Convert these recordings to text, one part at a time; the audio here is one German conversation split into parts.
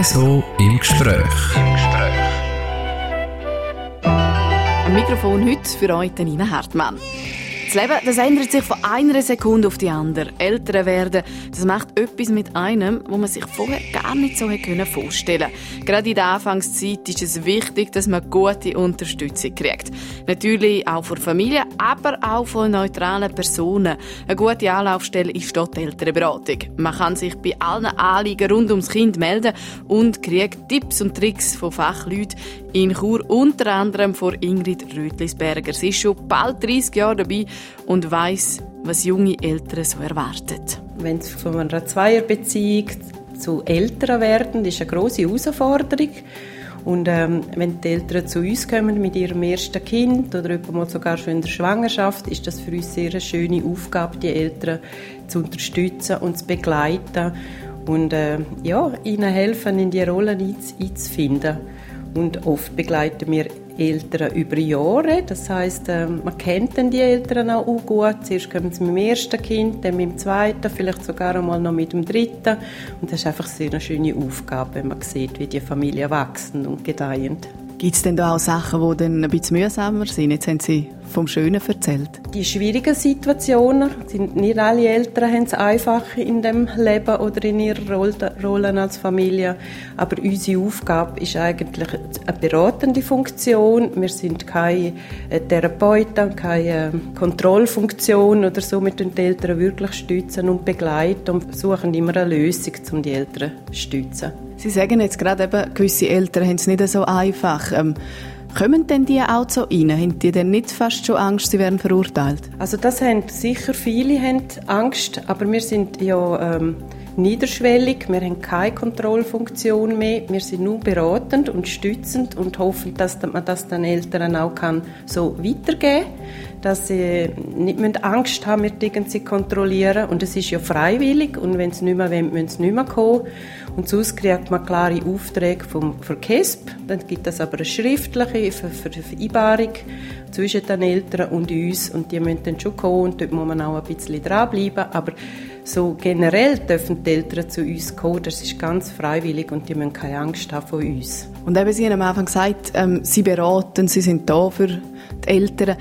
RSO im Gespräch. Im Gespräch. Am Mikrofon heute für euch Nina Hartmann. Das Leben das ändert sich von einer Sekunde auf die andere. Älter werden, das macht etwas mit einem, wo man sich vorher gar nicht so hätte vorstellen können. Gerade in der Anfangszeit ist es wichtig, dass man gute Unterstützung kriegt. Natürlich auch von Familie, aber auch von neutralen Personen. Eine gute Anlaufstelle ist dort die Elternberatung. Man kann sich bei allen Anliegen rund ums Kind melden und kriegt Tipps und Tricks von Fachleuten in Chur, unter anderem von Ingrid Rötlisberger. Sie ist schon bald 30 Jahre dabei und weiß, was junge Eltern so erwartet. Wenn es von einer Zweierbeziehung zu Eltern werden, ist eine große Herausforderung. Und ähm, wenn die Eltern zu uns kommen mit ihrem ersten Kind oder sogar schon in der Schwangerschaft, ist das für uns sehr eine schöne Aufgabe, die Eltern zu unterstützen und zu begleiten und äh, ja, ihnen helfen, in die Rolle einzufinden. Und oft begleiten wir Eltern über Jahre. Das heißt, ähm, man kennt dann die Eltern auch gut. Zuerst kommen sie mit dem ersten Kind, dann mit dem zweiten, vielleicht sogar einmal noch mit dem dritten. Und das ist einfach sehr eine schöne Aufgabe, wenn man sieht, wie die Familien wachsen und gedeihen. Gibt es denn da auch Sachen, die dann ein bisschen mühsamer sind? Jetzt haben Sie vom Schönen erzählt. Die schwierigen Situationen sind nicht alle Eltern haben es einfach in dem Leben oder in ihrer Rolle als Familie. Aber unsere Aufgabe ist eigentlich eine beratende Funktion. Wir sind keine äh, Therapeuten, keine ähm, Kontrollfunktion oder so. Wir die Eltern wirklich stützen und begleiten und suchen immer eine Lösung, um die Eltern zu stützen. Sie sagen jetzt gerade eben, gewisse Eltern haben es nicht so einfach. Ähm, Kommen denn die auch so rein? Haben die denn nicht fast schon Angst, sie werden verurteilt? Also das haben sicher viele haben Angst, aber wir sind ja ähm, niederschwellig, wir haben keine Kontrollfunktion mehr, wir sind nur beratend und stützend und hoffen, dass man das den Eltern auch kann so weitergeben kann, dass sie nicht Angst haben, wir irgendwie kontrollieren und es ist ja freiwillig und wenn sie nicht mehr wollen, müssen sie nicht mehr kommen und sonst kriegt man klare Aufträge vom KESP. Dann gibt es aber eine schriftliche Vereinbarung zwischen den Eltern und uns. Und die müssen dann schon kommen und dort muss man auch ein bisschen dranbleiben. Aber so generell dürfen die Eltern zu uns kommen. Das ist ganz freiwillig und die müssen keine Angst haben vor uns. Und eben, Sie haben am Anfang gesagt, ähm, Sie beraten, Sie sind da für die Eltern.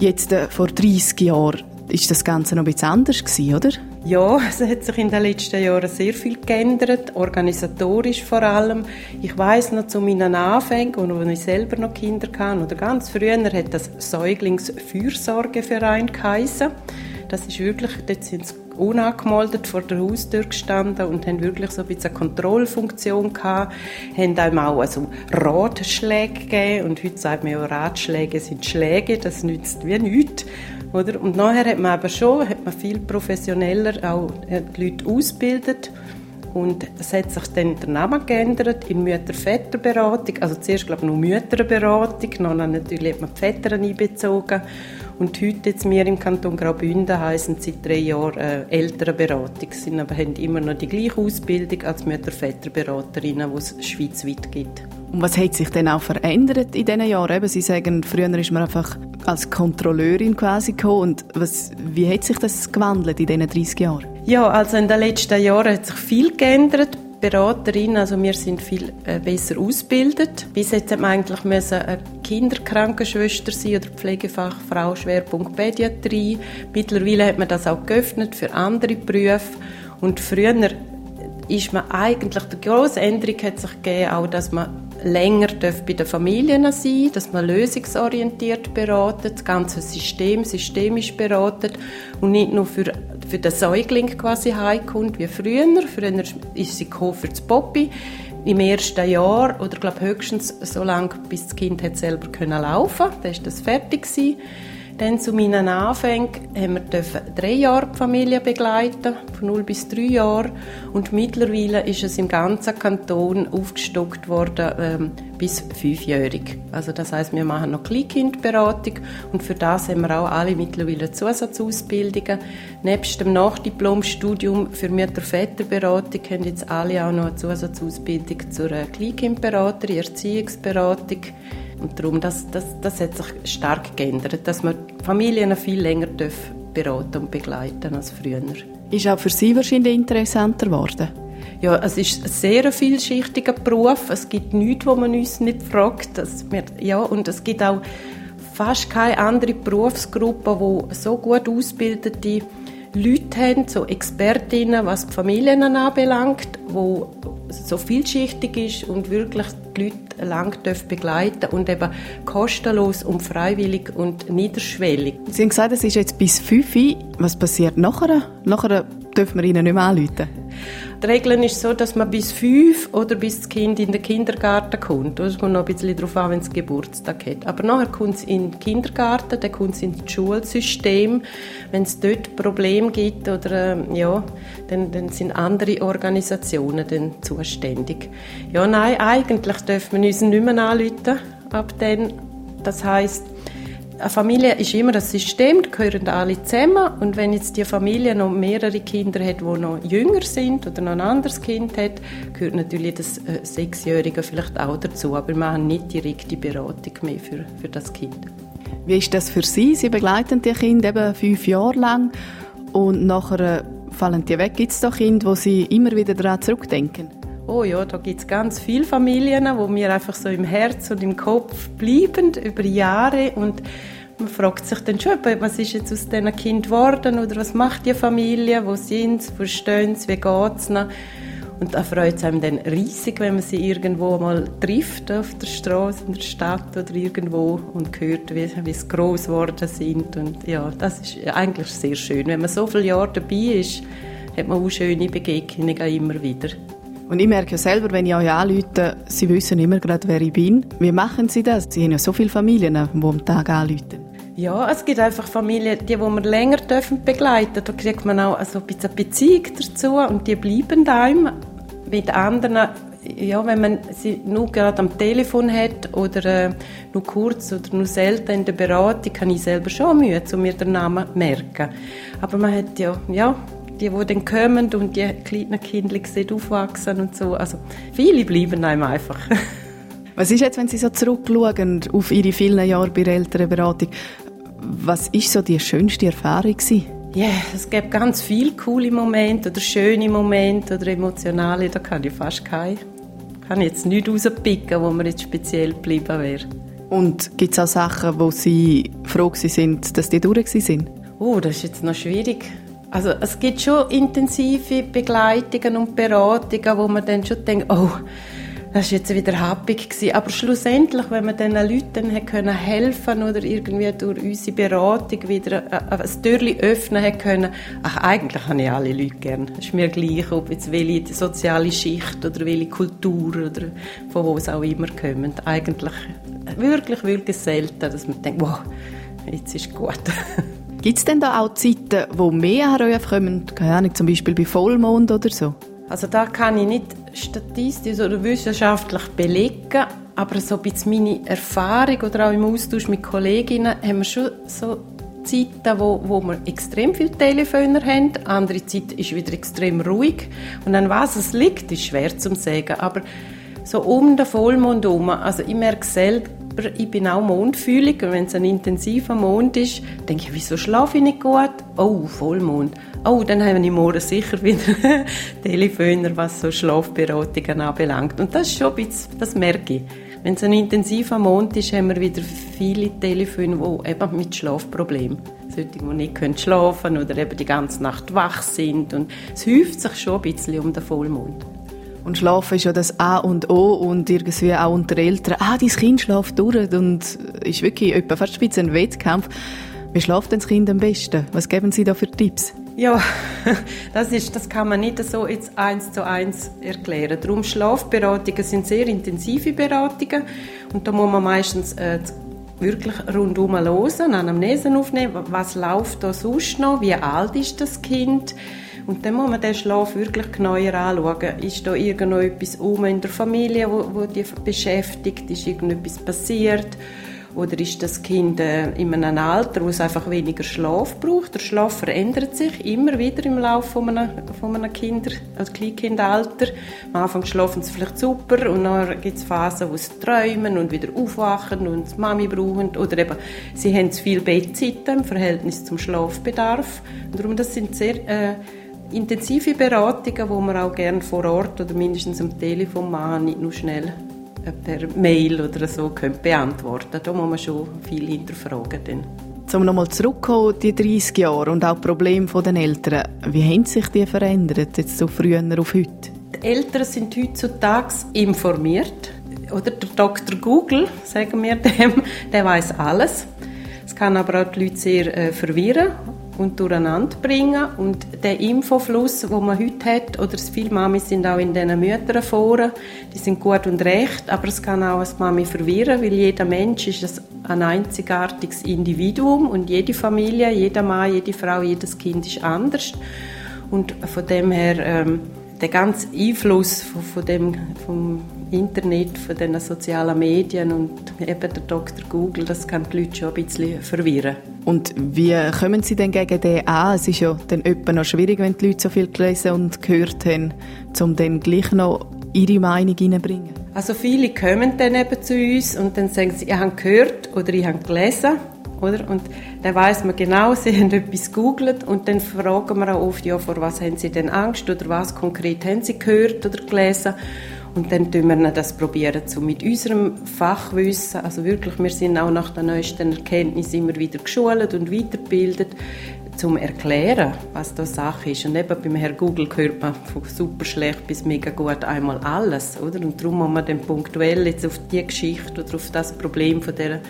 Jetzt äh, vor 30 Jahren ist das Ganze noch ein bisschen anders gewesen, oder? Ja, es hat sich in den letzten Jahren sehr viel geändert, organisatorisch vor allem. Ich weiß noch zu meinen Anfängen, als ich selber noch Kinder hatte, oder ganz früher hat das Säuglingsfürsorgeverein geheissen. Das ist wirklich, dort sind sie unangemeldet vor der Haustür gestanden und haben wirklich so ein bisschen eine Kontrollfunktion gehabt, haben einem auch also Ratschläge gegeben und heute sagt man ja, Ratschläge sind Schläge, das nützt wie nichts. Oder? Und nachher hat man aber schon hat man viel professioneller auch äh, die Leute ausgebildet. Und es hat sich dann der Name geändert in Mütter-Väter-Beratung. Also zuerst, glaube ich, nur Mütterberatung, dann natürlich hat man die Väter einbezogen. Und heute jetzt wir im Kanton Graubünden heißen seit drei Jahren äh, Elternberatung, sind aber haben immer noch die gleiche Ausbildung als Mütter-Väter-Beraterinnen, die es schweizweit gibt. Und was hat sich denn auch verändert in diesen Jahren? Eben, Sie sagen, früher ist man einfach als Kontrolleurin quasi gekommen. Und was, wie hat sich das gewandelt in diesen 30 Jahren? Ja, also in den letzten Jahren hat sich viel geändert. Beraterin, also wir sind viel äh, besser ausgebildet. Bis jetzt hat man eigentlich müssen eine Kinderkrankenschwester sein oder Pflegefachfrau Schwerpunkt Pädiatrie. Mittlerweile hat man das auch geöffnet für andere Berufe und früher ist man eigentlich, die grosse Änderung hat sich gegeben, auch, dass man länger bei den Familien sein dass man lösungsorientiert beratet, das ganze System systemisch beratet und nicht nur für, für den Säugling quasi heimkommt wie früher. Früher ist sie für das Poppy im ersten Jahr oder glaube höchstens so lange, bis das Kind hat selber können laufen, dann ist das fertig gewesen. Dann zu meinen Anfängen haben wir drei Jahre die Familie begleiten, von 0 bis 3 Jahre. Und mittlerweile ist es im ganzen Kanton aufgestockt worden ähm, bis fünfjährig. Also das heißt, wir machen noch Kleinkindberatung und für das haben wir auch alle mittlerweile Zusatzausbildungen. Nebst dem Nachdiplomstudium für Mütter-Väter-Beratung haben jetzt alle auch noch eine Zusatzausbildung zur Kleinkindberaterin, Erziehungsberatung. Und darum, das, das, das hat sich stark geändert, dass man Familien viel länger beraten und begleiten als früher. Ist auch für Sie wahrscheinlich interessanter geworden? Ja, es ist ein sehr vielschichtiger Beruf. Es gibt nichts, wo man uns nicht fragt. Wir, ja, und es gibt auch fast keine andere Berufsgruppe, wo so gut ausgebildete Leute haben, so Expertinnen, was die Familien anbelangt, wo so vielschichtig ist und wirklich die Leute lang begleiten und eben kostenlos und freiwillig und niederschwellig. Sie haben gesagt, es ist jetzt bis 5 Uhr. Was passiert nachher? Nachher dürfen wir Ihnen nicht mehr anrufen? Die Regel ist so, dass man bis fünf oder bis das Kind in den Kindergarten kommt. Es kommt noch ein bisschen darauf an, wenn es Geburtstag hat. Aber nachher kommt es in den Kindergarten, dann kommt es ins Schulsystem. Wenn es dort Probleme gibt, oder, äh, ja, dann, dann sind andere Organisationen dann zuständig. Ja, nein, eigentlich dürfen wir uns nicht mehr anrufen ab dann. Das heisst, eine Familie ist immer ein System, da gehören alle zusammen. Und wenn jetzt die Familie noch mehrere Kinder hat, die noch jünger sind oder noch ein anderes Kind hat, gehört natürlich das äh, Sechsjährige vielleicht auch dazu. Aber wir machen nicht direkte Beratung mehr für, für das Kind. Wie ist das für Sie? Sie begleiten die Kinder eben fünf Jahre lang und nachher fallen die weg. Gibt es da Kinder, wo Sie immer wieder daran zurückdenken? Oh ja, da gibt es ganz viele Familien, wo mir einfach so im Herz und im Kopf bleiben über Jahre und man fragt sich dann schon, was ist jetzt aus diesen Kind geworden oder was macht die Familie, wo sind sie, wo stehen sie, wie geht es? Und da freut es einem dann riesig, wenn man sie irgendwo mal trifft, auf der Straße, in der Stadt oder irgendwo und hört, wie, wie sie gross geworden sind. Und ja, das ist eigentlich sehr schön. Wenn man so viele Jahre dabei ist, hat man auch schöne Begegnungen immer wieder. Und ich merke ja selber, wenn ich euch anrufe, Sie wissen immer gerade, wer ich bin. Wie machen Sie das? Sie haben ja so viele Familien, die am Tag anrufen. Ja, es gibt einfach Familien, die, die man länger dürfen begleiten Da kriegt man auch also ein bisschen Beziehung dazu und die bleiben einem. Mit anderen, ja, wenn man sie nur gerade am Telefon hat oder äh, nur kurz oder nur selten in der Beratung, kann ich selber schon Mühe, um mir den Namen zu merken. Aber man hat ja, ja die, die dann kommen und die kleinen Kinder sehen aufwachsen und so. Also viele bleiben einem einfach. Was ist jetzt, wenn Sie so zurückschauen auf Ihre vielen Jahre bei der Elternberatung? Was ist so die schönste Erfahrung gewesen? Ja, yeah, es gibt ganz viele coole Momente oder schöne Momente oder emotionale. Da kann ich fast kein, kann ich jetzt nicht rauspicken, wo mir jetzt speziell geblieben wäre. Und gibt es auch Sachen, wo Sie froh sind, dass die durch sind? Oh, das ist jetzt noch schwierig. Also es gibt schon intensive Begleitungen und Beratungen, wo man dann schon denkt, oh, das war jetzt wieder happig gewesen. Aber schlussendlich, wenn man diesen Leuten können helfen oder irgendwie durch unsere Beratung wieder ein Türchen öffnen können, ach, eigentlich habe ich alle Leute gern. Es ist mir gleich, ob jetzt welche soziale Schicht oder welche Kultur oder von wo es auch immer kommen. Eigentlich wirklich, wirklich selten, dass man denkt, wow, jetzt ist gut. Gibt es denn da auch Zeiten, wo mehr an euch kommen? Keine Ahnung, zum Beispiel bei Vollmond oder so? Also da kann ich nicht statistisch oder wissenschaftlich belegen, aber so ein bisschen meine Erfahrung oder auch im Austausch mit Kolleginnen haben wir schon so Zeiten, wo, wo wir extrem viele Telefoner haben, andere Zeit ist wieder extrem ruhig und an was es liegt, ist schwer zu sagen, aber so um den Vollmond herum, also ich merke selbst, aber ich bin auch mondfühlig und wenn es ein intensiver Mond ist, denke ich, wieso schlafe ich nicht gut? Oh, Vollmond. Oh, dann haben wir morgen sicher wieder Telefoner, was so Schlafberatungen anbelangt. Und das ist schon ein bisschen, das merke ich. Wenn es ein intensiver Mond ist, haben wir wieder viele Telefone, die eben mit Schlafproblemen solche, die nicht können schlafen oder eben die ganze Nacht wach sind. Und es häuft sich schon ein bisschen um den Vollmond. Und Schlafen ist ja das A und O und irgendwie auch unter Eltern, ah, dein Kind schläft durch und ist wirklich etwa fast bisschen ein Wettkampf. Wie schläft denn das Kind am besten? Was geben Sie da für Tipps? Ja, das, ist, das kann man nicht so jetzt eins zu eins erklären. Darum Schlafberatungen sind sehr intensive Beratungen und da muss man meistens äh, wirklich rundum hören, Anamnesen aufnehmen, was läuft da sonst noch, wie alt ist das Kind, und dann muss man den Schlaf wirklich genauer anschauen. Ist da irgendetwas um in der Familie, wo, wo die beschäftigt? Ist irgendetwas passiert? Oder ist das Kind äh, in einem Alter, wo es einfach weniger Schlaf braucht? Der Schlaf verändert sich immer wieder im Laufe von einem, von einem Kinder, also Kleinkindalter. Am Anfang schlafen sie vielleicht super und dann gibt es Phasen, wo sie träumen und wieder aufwachen und die Mami brauchen. Oder eben, sie haben zu viel Bettzeit im Verhältnis zum Schlafbedarf. Und darum, das sind sehr... Äh, intensive Beratungen, wo man auch gerne vor Ort oder mindestens am Telefon machen, nicht nur schnell äh, per Mail oder so können beantworten. Da muss man schon viel hinterfragen. Dann. Um nochmal zurückzukommen, die 30 Jahre und auch die Probleme der Eltern, wie haben sich die verändert, jetzt so früher auf heute? Die Eltern sind heutzutage informiert. Oder der Dr. Google, sagen wir dem, der weiß alles. Es kann aber auch die Leute sehr äh, verwirren und durcheinander bringen. Und der Infofluss, den man heute hat, oder viele Mamis sind auch in diesen Mütterforen, die sind gut und recht, aber es kann auch als Mami verwirren, weil jeder Mensch ist ein einzigartiges Individuum und jede Familie, jeder Mann, jede Frau, jedes Kind ist anders. Und von dem her, ähm, der ganze Einfluss von, von dem, vom Internet, von den sozialen Medien und eben der Dr. Google, das kann die Leute schon ein bisschen verwirren. Und wie kommen Sie denn gegen den an? Es ist ja dann etwa noch schwierig, wenn die Leute so viel gelesen und gehört haben, um dann gleich noch ihre Meinung reinzubringen. Also viele kommen dann eben zu uns und dann sagen sie, ich habe gehört oder ich habe gelesen. Oder? Und dann weiß man genau, sie haben etwas gegoogelt und dann fragen wir auch oft, ja, vor was haben sie denn Angst oder was konkret haben sie gehört oder gelesen. Und dann tun wir das probieren, so mit unserem Fachwissen, also wirklich, wir sind auch nach der neuesten Erkenntnis immer wieder geschult und weitergebildet, zum erklären, was da Sache ist. Und eben beim Herrn Google hört man von super schlecht bis mega gut einmal alles, oder? Und darum muss man dann punktuell jetzt auf die Geschichte oder auf das Problem von der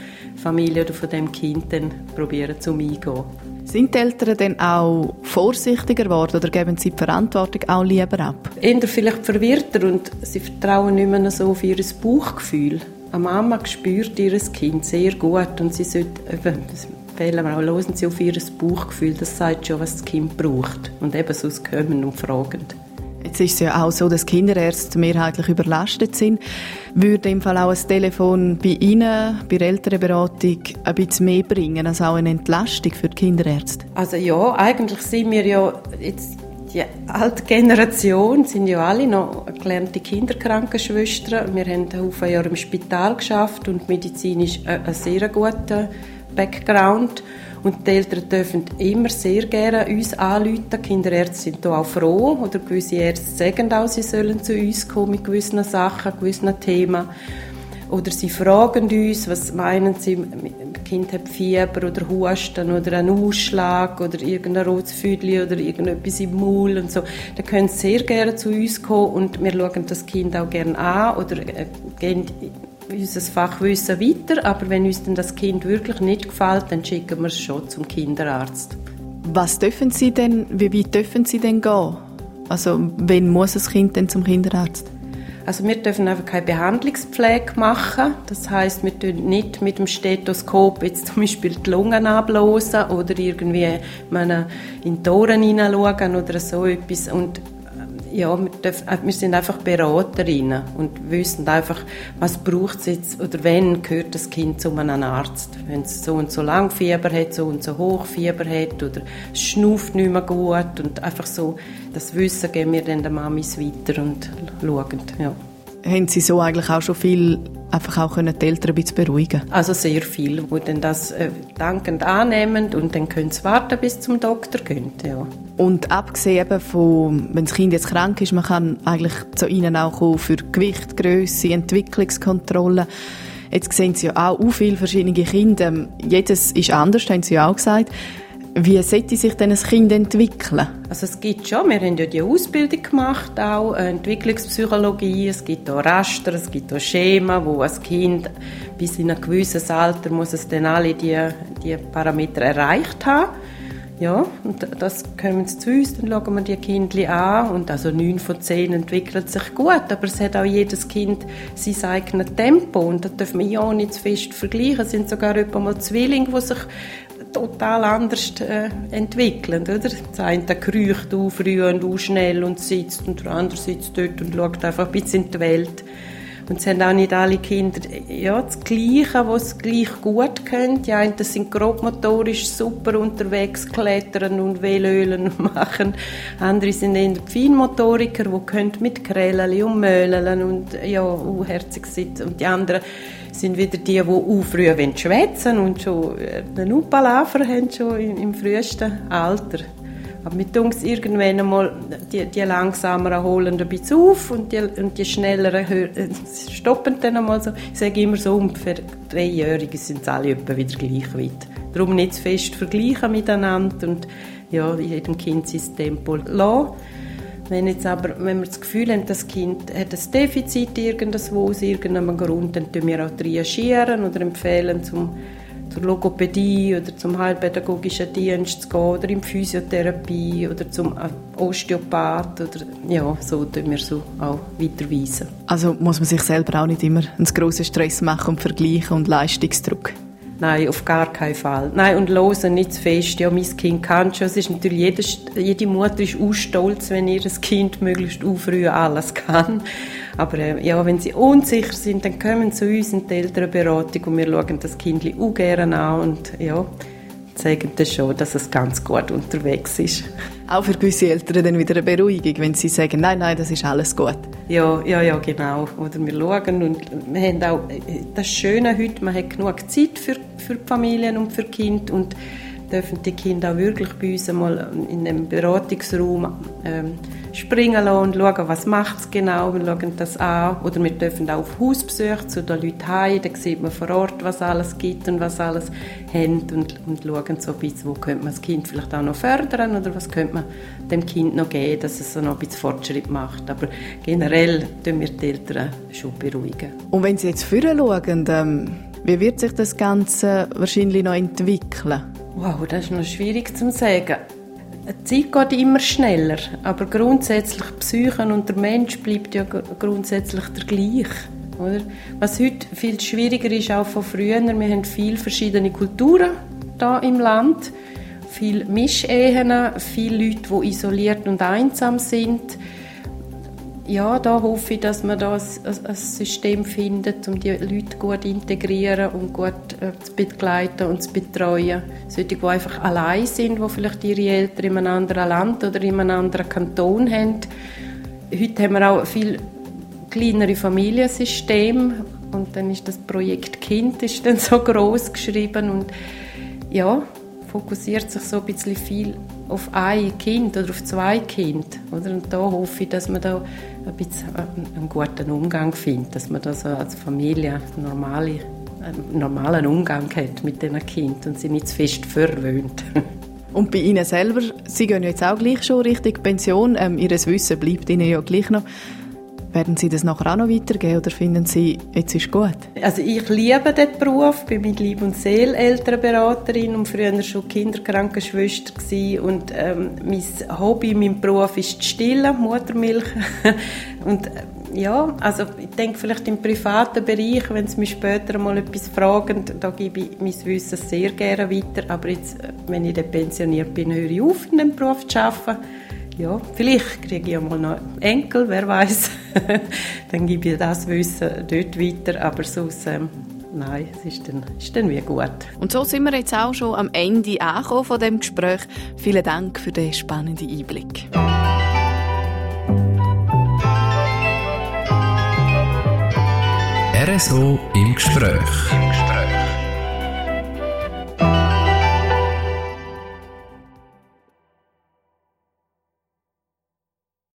Familie oder von dem Kind dann probieren zu eingehen. Sind die Eltern denn auch vorsichtiger geworden oder geben sie die Verantwortung auch lieber ab? Eher vielleicht verwirrter und sie vertrauen nicht mehr so auf ihr Bauchgefühl. Eine Mama spürt ihr Kind sehr gut und sie sollte, eben, das empfehlen wir auch, hören Sie auf ihr Bauchgefühl, das sagt schon, was das Kind braucht. Und eben sonst kommen und fragen. Jetzt ist es ja auch so, dass Kinderärzte mehrheitlich überlastet sind. Würde im Fall auch ein Telefon bei Ihnen, bei der Elternberatung, ein bisschen mehr bringen, als auch eine Entlastung für die Kinderärzte? Also ja, eigentlich sind wir ja jetzt die alte Generation sind ja alle noch gelernte Kinderkrankenschwestern. Wir haben Haufen Jahre im Spital geschafft und medizinisch einen sehr guten Background. Und die Eltern dürfen immer sehr gerne uns anrufen. Kinderärzte sind da auch froh. Oder gewisse Ärzte sagen auch, sie sollen zu uns kommen mit gewissen Sachen, gewissen Themen. Oder sie fragen uns, was meinen sie, das Kind hat Fieber oder Husten oder einen Ausschlag oder irgendein rotes Füdli oder irgendetwas im Maul und so. Dann können sie sehr gerne zu uns kommen und wir schauen das Kind auch gerne an oder äh, gehen unser Fachwissen weiter, aber wenn uns dann das Kind wirklich nicht gefällt, dann schicken wir es schon zum Kinderarzt. Was dürfen Sie denn, wie weit dürfen Sie denn gehen? Also, wann muss das Kind denn zum Kinderarzt? Also wir dürfen einfach keine Behandlungspflege machen. Das heißt, wir dürfen nicht mit dem Stethoskop jetzt zum Beispiel die Lungen ablosen oder irgendwie in die Ohren hineinschauen oder so etwas. Und ja, wir, dürfen, äh, wir, sind einfach Beraterinnen und wissen einfach, was braucht es jetzt oder wenn gehört das Kind zu einem Arzt. Wenn es so und so lang Fieber hat, so und so hoch Fieber hat oder es schnauft nicht mehr gut und einfach so, das Wissen geben wir dann den Mamis weiter und schauen, ja. Haben Sie so eigentlich auch schon viel einfach auch können die Eltern ein bisschen beruhigen Also sehr viel, die dann das äh, dankend annehmen und dann können sie warten, bis zum Doktor gehen. Ja. Und abgesehen von, wenn das Kind jetzt krank ist, man kann eigentlich zu Ihnen auch kommen für Gewicht, Größe, Entwicklungskontrolle. Jetzt sehen Sie ja auch viele verschiedene Kinder. Jedes ist anders, haben Sie ja auch gesagt. Wie sollte sich denn ein Kind entwickeln? Also es gibt schon, wir haben ja die Ausbildung gemacht, auch äh, Entwicklungspsychologie, es gibt auch Raster, es gibt auch Schema, wo ein Kind bis in ein gewisses Alter muss es dann alle die, die Parameter erreicht haben. Ja, und das kommen sie zu uns, dann schauen wir die Kinder an und also neun von zehn entwickeln sich gut, aber es hat auch jedes Kind sein eigenes Tempo und das dürfen wir ja nicht zu fest vergleichen. Es sind sogar etwa mal Zwillinge, die sich total anders äh, entwickeln. Oder? Das eine kriecht früh und auch schnell und sitzt und der andere sitzt dort und schaut einfach ein bisschen in die Welt. Und es haben auch nicht alle Kinder ja, das Gleiche, was es gleich gut können. Die einen sind grobmotorisch super unterwegs, klettern und Velölen machen. Andere sind eher Feinmotoriker, die können mit Krällen und Möhlen und ja, herzig sitzen. Und die anderen sind wieder die, die auch früh schwätzen und schon einen äh, Upalafer haben, schon im, frühesten Alter. Aber mit uns irgendwann einmal, die, die langsameren holen ein bisschen auf und die, und die schnelleren äh, stoppen dann einmal so. Ich sage immer so, für Dreijährige sind sie alle wieder gleich weit. Darum nicht zu fest vergleichen miteinander und ja, jedem Kind sein Tempo lassen. Wenn, jetzt aber, wenn wir das Gefühl haben, das Kind hat ein Defizit irgendwo aus irgendeinem Grund, dann tun wir auch reagieren oder empfehlen, zum, zur Logopädie oder zum heilpädagogischen Dienst zu gehen oder in Physiotherapie oder zum Osteopath oder ja, so tun wir so auch weiterweisen. Also muss man sich selber auch nicht immer einen grossen Stress machen und vergleichen und Leistungsdruck? Nein, auf gar keinen Fall. Nein, und losen nicht zu fest. Ja, mein Kind kann schon. Es ist natürlich, jede, jede Mutter ist auch stolz, wenn ihr Kind möglichst früh alles kann. Aber äh, ja, wenn sie unsicher sind, dann kommen sie zu uns in die Elternberatung und wir schauen das Kind auch gerne an und ja, zeigen das schon, dass es ganz gut unterwegs ist. Auch für gewisse Eltern dann wieder eine Beruhigung, wenn sie sagen, nein, nein, das ist alles gut. Ja, ja, ja, genau. Oder wir schauen und wir haben auch das Schöne heute, man hat genug Zeit für, für die Familien und für die Kinder und dürfen die Kinder wirklich bei uns einmal in einem Beratungsraum ähm, springen lassen und schauen, was macht es genau. Wir schauen das an. Oder wir dürfen auch auf Hausbesuche zu den Leuten heim. Da sieht man vor Ort, was alles gibt und was alles haben und, und schauen so ein bisschen, wo könnte man das Kind vielleicht auch noch fördern oder was könnte man dem Kind noch geben, dass es noch ein bisschen Fortschritt macht. Aber generell tun wir die Eltern schon beruhigen. Und wenn Sie jetzt vorher schauen, ähm, wie wird sich das Ganze wahrscheinlich noch entwickeln? Wow, das ist noch schwierig zu sagen. Die Zeit geht immer schneller, aber grundsätzlich Psychen und der Mensch bleibt ja grundsätzlich der gleiche. Oder? Was heute viel schwieriger ist, auch von früher, wir haben viele verschiedene Kulturen da im Land, viele Mischehen, viele Leute, die isoliert und einsam sind ja, da hoffe ich, dass man da ein, System findet, um die Leute gut zu integrieren und gut äh, zu begleiten und zu betreuen. Solche, die einfach allein sind, die vielleicht ihre Eltern in einem anderen Land oder in einem anderen Kanton haben. Heute haben wir auch viel kleinere Familiensysteme und dann ist das Projekt Kind ist dann so groß geschrieben und ja, fokussiert sich so ein bisschen viel auf ein Kind oder auf zwei Kinder. Oder? Und da hoffe ich, dass man da ein bisschen einen guten Umgang findet, dass man da so als Familie normale, einen normalen Umgang hat mit diesen Kindern und sie nicht zu fest verwöhnt. Und bei Ihnen selber, Sie gehen jetzt auch gleich schon Richtung Pension, ähm, Ihr Wissen bleibt Ihnen ja gleich noch. Werden Sie das nachher auch noch weitergeben oder finden Sie, jetzt ist gut? Also ich liebe den Beruf, bin mit Lieb und Seele Elternberaterin und früher schon Kinderkrankenschwester gewesen. und ähm, mein Hobby, mein Beruf ist die Stille, Muttermilch und äh, ja, also ich denke vielleicht im privaten Bereich, wenn Sie mich später mal etwas fragen, da gebe ich mein Wissen sehr gerne weiter, aber jetzt, äh, wenn ich dann pensioniert bin, höre ich auf, in dem Beruf zu arbeiten ja, vielleicht kriege ich einmal noch Enkel, wer weiß. dann gebe ich das Wissen dort weiter, aber sonst, ähm, nein, es ist dann, ist dann wie gut. Und so sind wir jetzt auch schon am Ende angekommen von dem Gespräch. Vielen Dank für den spannenden Einblick. RSO im Gespräch.